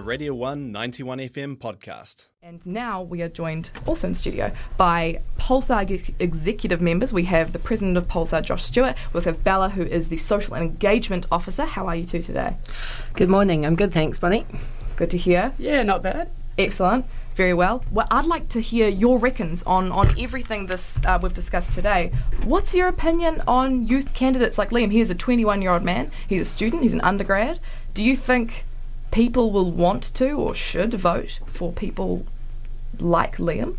a Radio 1 91 FM podcast. And now we are joined, also in studio, by Pulsar ge- executive members. We have the president of Pulsar, Josh Stewart. We also have Bella, who is the social and engagement officer. How are you two today? Good morning. I'm good, thanks, Bunny. Good to hear. Yeah, not bad. Excellent. Very well. Well, I'd like to hear your reckons on, on everything this uh, we've discussed today. What's your opinion on youth candidates like Liam? He is a 21 year old man. He's a student. He's an undergrad. Do you think people will want to or should vote for people like Liam?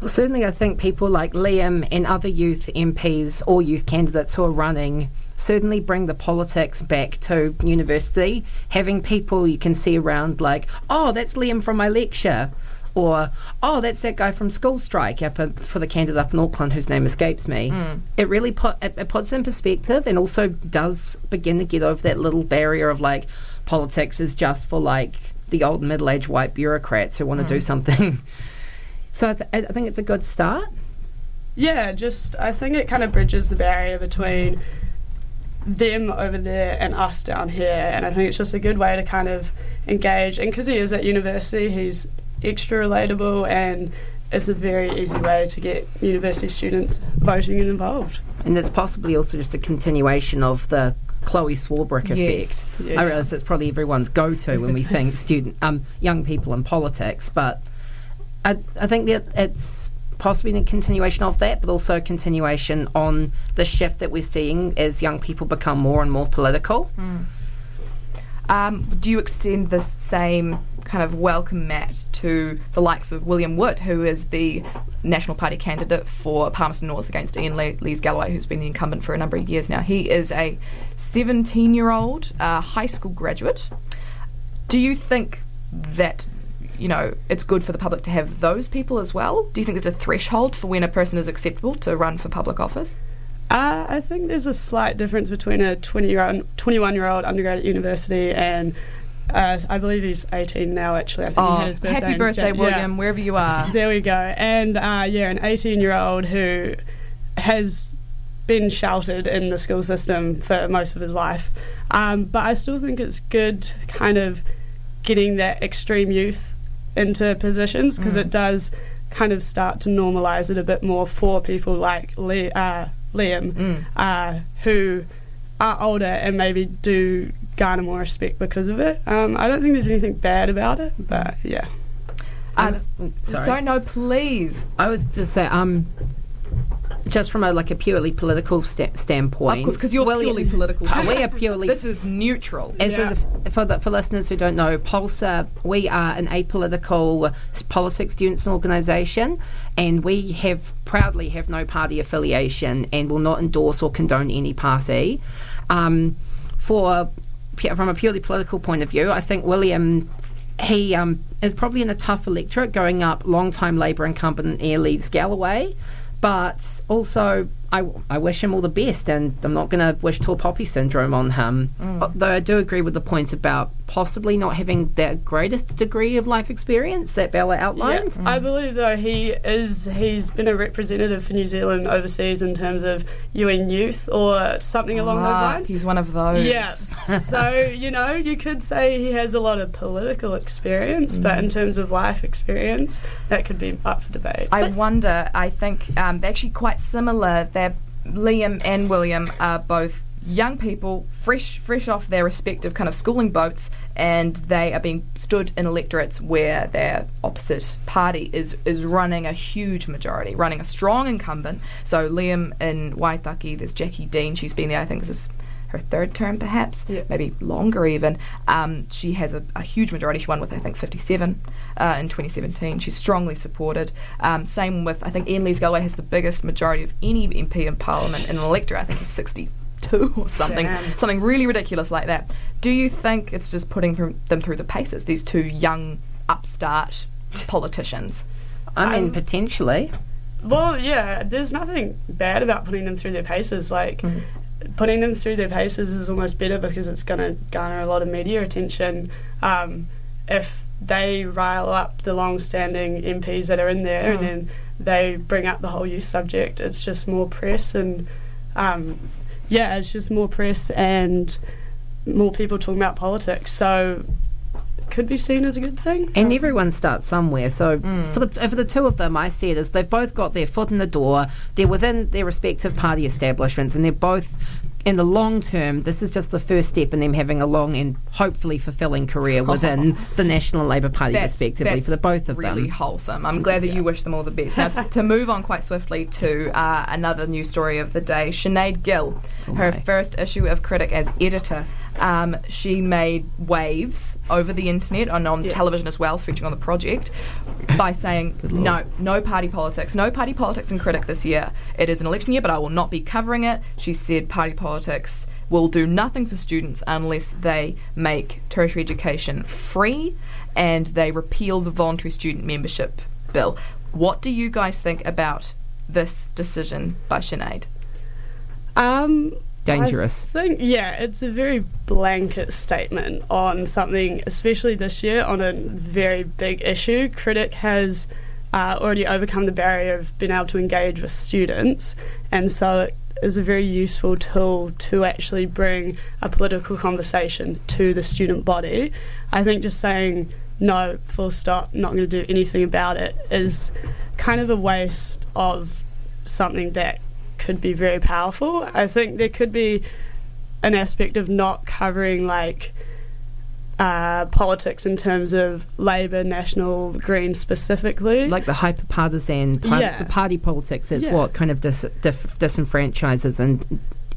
Well, certainly, I think people like Liam and other youth MPs or youth candidates who are running certainly bring the politics back to university. Having people you can see around, like, oh, that's Liam from my lecture. Or, oh, that's that guy from School Strike up in, for the candidate up in Auckland whose name escapes me. Hmm. It really put it, it puts in perspective and also does begin to get over that little barrier of like politics is just for like the old middle aged white bureaucrats who want to do hmm. something. So I, th- I think it's a good start. Yeah, just I think it kind of bridges the barrier between them over there and us down here, and I think it's just a good way to kind of engage. And because he is at university, he's extra relatable, and it's a very easy way to get university students voting and involved. And it's possibly also just a continuation of the Chloe Swarbrick effect. Yes. Yes. I realise that's probably everyone's go-to when we think student, um, young people in politics, but I, I think that it's possibly a continuation of that, but also a continuation on the shift that we're seeing as young people become more and more political. Um, do you extend the same kind of welcome mat to the likes of William Wood, who is the National Party candidate for Palmerston North against Iain Le- Lees Galloway, who's been the incumbent for a number of years now? He is a 17 year old uh, high school graduate. Do you think that you know it's good for the public to have those people as well? Do you think there's a threshold for when a person is acceptable to run for public office? Uh, I think there's a slight difference between a 20 year old, 21 year old undergrad at university and uh, I believe he's 18 now. Actually, I think he Oh, had his birthday. happy birthday, Jan- yeah. William, wherever you are. There we go. And uh, yeah, an 18 year old who has been sheltered in the school system for most of his life. Um, but I still think it's good kind of getting that extreme youth into positions because it does kind of start to normalise it a bit more for people like Le- uh, Liam uh, who are older and maybe do garner more respect because of it. Um, I don't think there's anything bad about it, but yeah. Uh, sorry. sorry, no, please. I was to say, um, just from a like a purely political sta- standpoint, Of course, because you're William- purely political. We are purely This is neutral. As Yeah. a, for the, for listeners who don't know, Pulsar, we are an apolitical politics students organisation, and we have proudly have no party affiliation and will not endorse or condone any party. Um, for from a purely political point of view, I think William. He um, is probably in a tough electorate going up long-time Labor incumbent Iain Lees Galloway, but also I, I wish him all the best, and I'm not going to wish tall poppy syndrome on him. Mm. Though I do agree with the points about possibly not having the greatest degree of life experience that Bella outlined. Yeah. I believe though he is he's been a representative for New Zealand overseas in terms of UN youth or something along those lines. He's one of those. Yeah. so, you know, you could say he has a lot of political experience, but Mm. in terms of life experience, that could be up for debate. I wonder, I think um, they're actually quite similar. They're, Liam and William are both young people, fresh, fresh off their respective kind of schooling boats, and they are being stood in electorates where their opposite party is is running a huge majority, running a strong incumbent. So Liam in Waitaki, there's Jacqui Dean. She's been there. I think this is her third term, perhaps, Yeah. maybe longer even. Um, she has a, a huge majority. She won with I think 57 uh, in 2017. She's strongly supported. Um, same with I think Iain Lees Galloway has the biggest majority of any MP in Parliament in an electorate. I think he's 62 or something, Damn. something really ridiculous like that. Do you think it's just putting them through the paces? These two young upstart politicians. I mean, Um, potentially. Well, yeah, there's nothing bad about putting them through their paces. Like, putting them through their paces is almost better because it's going to garner a lot of media attention. Um, if they rile up the long-standing MPs that are in there, and then they bring up the whole youth subject, it's just more press, and um, yeah, it's just more press and more people talking about politics. So could be seen as a good thing. And everyone starts somewhere. So mm. for the for the two of them, I see it as they've both got their foot in the door. They're within their respective party establishments, and they're both. In the long term, this is just the first step in them having a long and hopefully fulfilling career within the National Labour Party, respectively, for the both of really them. Really wholesome. I'm glad that you wish them all the best. Now, to, to move on quite swiftly to uh, another news story of the day, Sinead Gill, her first issue of Critic as editor. Um, she made waves over the internet and on Yeah. television as well, featuring on the project, by saying no, no party politics, no party politics in Critic this year. It is an election year, but I will not be covering it. She said party politics will do nothing for students unless they make tertiary education free and they repeal the voluntary student membership bill. What do you guys think about this decision by Sinead? Um, Dangerous. I think, yeah, it's a very blanket statement on something, especially this year, on a very big issue. Critic has uh, already overcome the barrier of being able to engage with students, and so it is a very useful tool to actually bring a political conversation to the student body. I think just saying no, full stop, not going to do anything about it is kind of a waste of something that could be very powerful. I think there could be an aspect of not covering like uh, politics in terms of Labour, National, Green specifically. Like the hyper partisan par- Yeah. party politics is Yeah. what kind of dis- dif- disenfranchises and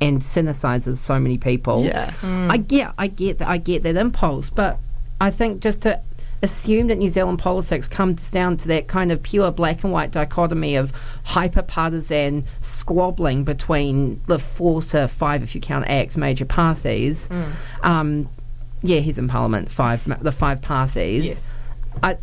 and cynicizes so many people. yeah, I get, I get that, I get that impulse, but I think just to assume that New Zealand politics comes down to that kind of pure black and white dichotomy of hyper partisan squabbling between the four to five, if you count ACT, major parties. Um, yeah, he's in Parliament, five, the five parties. Yes. I,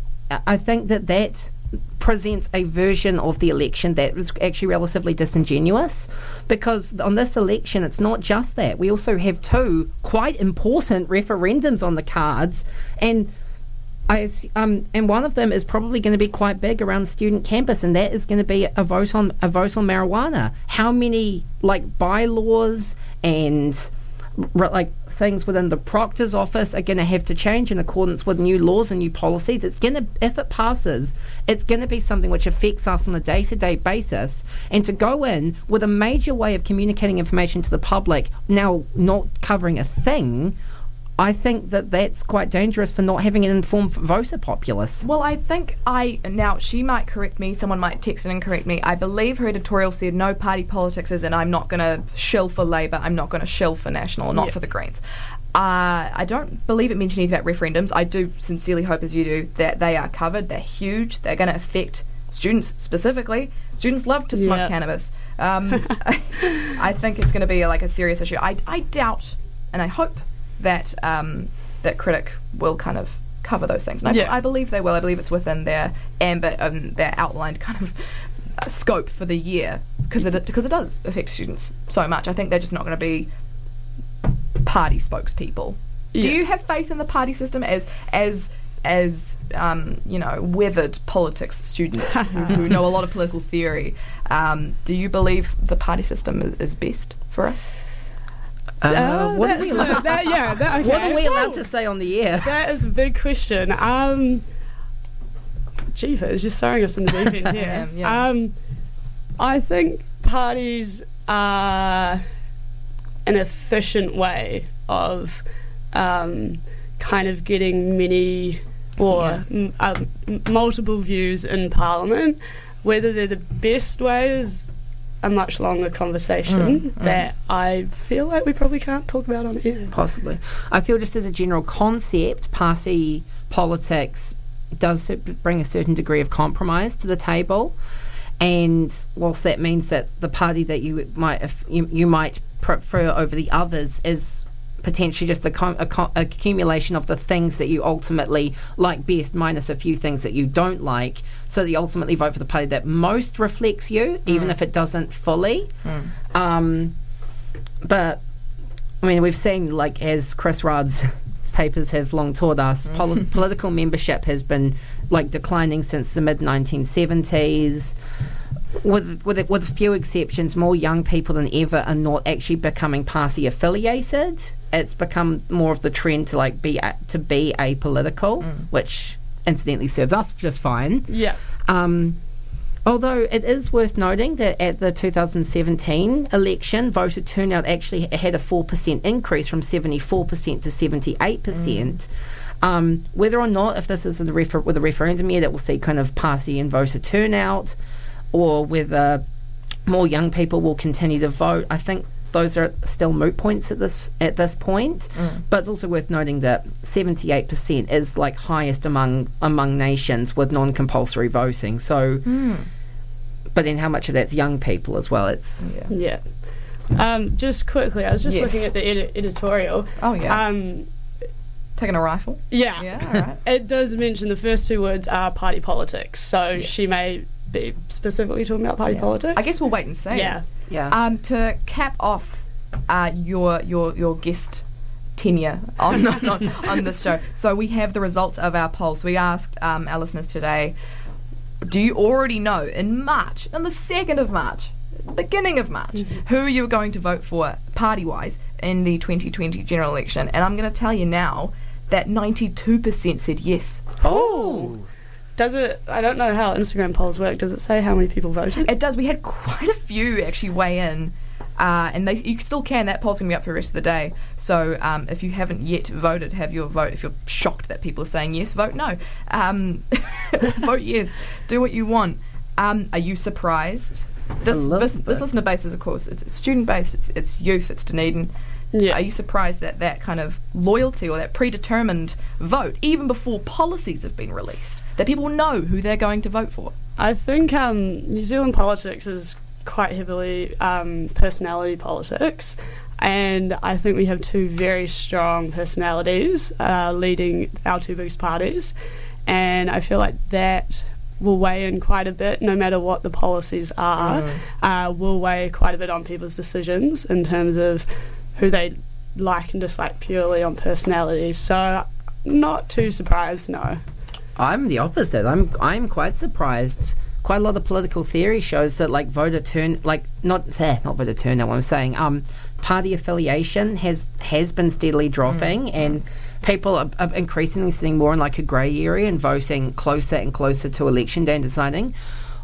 I think that that presents a version of the election that was actually relatively disingenuous because on this election it's not just that we also have two quite important referendums on the cards and I, um, and one of them is probably going to be quite big around student campus, and that is going to be a vote on a vote on marijuana. How many like bylaws and like things within the proctor's office are going to have to change in accordance with new laws and new policies? It's going to, if it passes, it's going to be something which affects us on a day-to-day basis. And to go in with a major way of communicating information to the public, now not covering a thing. I think that that's quite dangerous for not having an informed voter populace. Well, I think I now she might correct me. Someone might text and correct me. I believe her editorial said no party politics is, and I'm not going to shill for Labor. I'm not going to shill for National, or not Yeah. for the Greens. Uh, I don't believe it mentioned anything about referendums. I do sincerely hope, as you do, that they are covered. They're huge. They're going to affect students specifically. Students love to smoke Yeah. cannabis. Um, I think it's going to be like a serious issue. I, I doubt, and I hope that um, that critic will kind of cover those things. And I, Yeah. I believe they will. I believe it's within their ambit and their outlined kind of uh, scope for the year because it because it does affect students so much. I think they're just not going to be party spokespeople. Do you have faith in the party system as as as um, you know weathered politics students who, who know a lot of political theory? Um, do you believe the party system is, is best for us? Uh, what, are allowed, that- yeah, that- okay. what are we allowed to say on the air? That is a big question. Um, Jeepers, just throwing us in the deep end here. am, yeah. Um, I think parties are an efficient way of um, kind of getting many or Yeah. m- m- multiple views in Parliament. Whether they're the best way is a much longer conversation mm, mm. that I feel like we probably can't talk about on air. Possibly. I feel just as a general concept, party politics does bring a certain degree of compromise to the table. And whilst that means that the party that you might if you, you might prefer over the others is potentially just a, com- a co- accumulation of the things that you ultimately like best, minus a few things that you don't like, so that you ultimately vote for the party that most reflects you, even mm. if it doesn't fully. Mm. Um, but I mean, we've seen, like, as Chris Rudd's papers have long taught us, mm. poli- political membership has been, like, declining since the mid 1970s. with with with a few exceptions, more young people than ever are not actually becoming party affiliated. It's become more of the trend to like be a, to be apolitical, which incidentally serves us just fine. Yeah. Um, although it is worth noting that at the 2017 election, voter turnout actually had a 4% increase from 74% to 78%. Um, whether or not, if this is the refer- with a referendum year, that will see kind of party and voter turnout, or whether more young people will continue to vote, I think those are still moot points at this at this point. But it's also worth noting that 78% is like highest among among nations with non-compulsory voting. So, but then how much of that's young people as well? It's Yeah. Yeah. Um, just quickly, I was just Yes. looking at the edi- editorial. Oh yeah. Um, Taking a rifle. yeah. Yeah. All right. It does mention the first two words are party politics, so she may be specifically talking about party Yeah. politics. I guess we'll wait and see. Yeah. Yeah. Um, to cap off uh, your your your guest tenure on, on on this show, so we have the results of our polls. We asked um, our listeners today, do you already know in March, on the second of March, beginning of March, who you were going to vote for party wise in the 2020 general election? And I'm going to tell you now that 92% said yes. Oh. Does it? I don't know how Instagram polls work. Does it say how many people voted? It does. We had quite a few actually weigh in, uh, and they you still can. That poll's gonna be up for the rest of the day. So um, if you haven't yet voted, have your vote. If you're shocked that people are saying yes, vote no. Um, vote yes. Do what you want. Um, are you surprised? This little this, this listener base is of course it's student based. It's, it's youth. It's Dunedin. Yeah. Are you surprised that that kind of loyalty or that predetermined vote, even before policies have been released, that people know who they're going to vote for? I think um, New Zealand politics is quite heavily um, personality politics, and I think we have two very strong personalities uh, leading our two biggest parties, and I feel like that will weigh in quite a bit, no matter what the policies are, uh, will weigh quite a bit on people's decisions in terms of who they like and dislike purely on personality. So, not too surprised, no. I'm the opposite. I'm I'm quite surprised. Quite a lot of political theory shows that like voter turn like not eh, not voter turnout. I'm saying, um, party affiliation has has been steadily dropping, and people are, are increasingly sitting more in like a grey area and voting closer and closer to election day and deciding.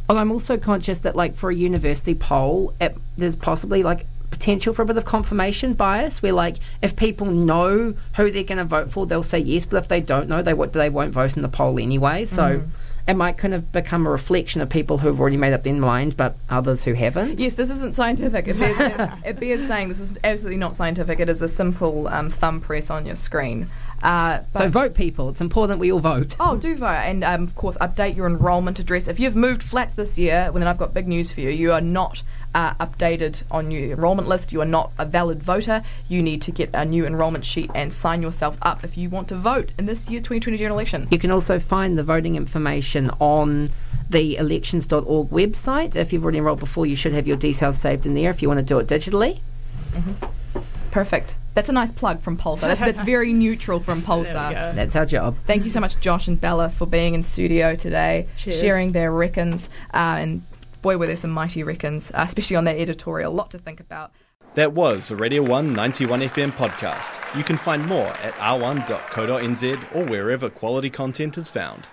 Although I'm also conscious that like for a university poll, it, there's possibly like potential for a bit of confirmation bias where like if people know who they're going to vote for they'll say yes but if they don't know they won't they won't vote in the poll anyway so it might kind of become a reflection of people who've already made up their mind but others who haven't Yes, this isn't scientific. It bears, it bears saying this is absolutely not scientific. It is a simple um, thumb press on your screen. Uh, so vote people it's important we all vote Oh, do vote. And um, of course, update your enrolment address. If you've moved flats this year, well, then I've got big news for you. You are not uh, updated on your enrolment list. You are not a valid voter. You need to get a new enrolment sheet and sign yourself up if you want to vote in this year's 2020 general election. You can also find the voting information on the elections.org website. If you've already enrolled before, you should have your details saved in there if you want to do it digitally. Perfect. That's a nice plug from Pulsar. That's, that's very neutral from There Pulsar. That's our job. Thank you so much, Josh and Bella, for being in studio today, Cheers. sharing their reckons. Uh, and boy, were there some mighty reckons, uh, especially on that editorial. A lot to think about. That was a Radio 1 91 FM podcast. You can find more at r1.co.nz or wherever quality content is found.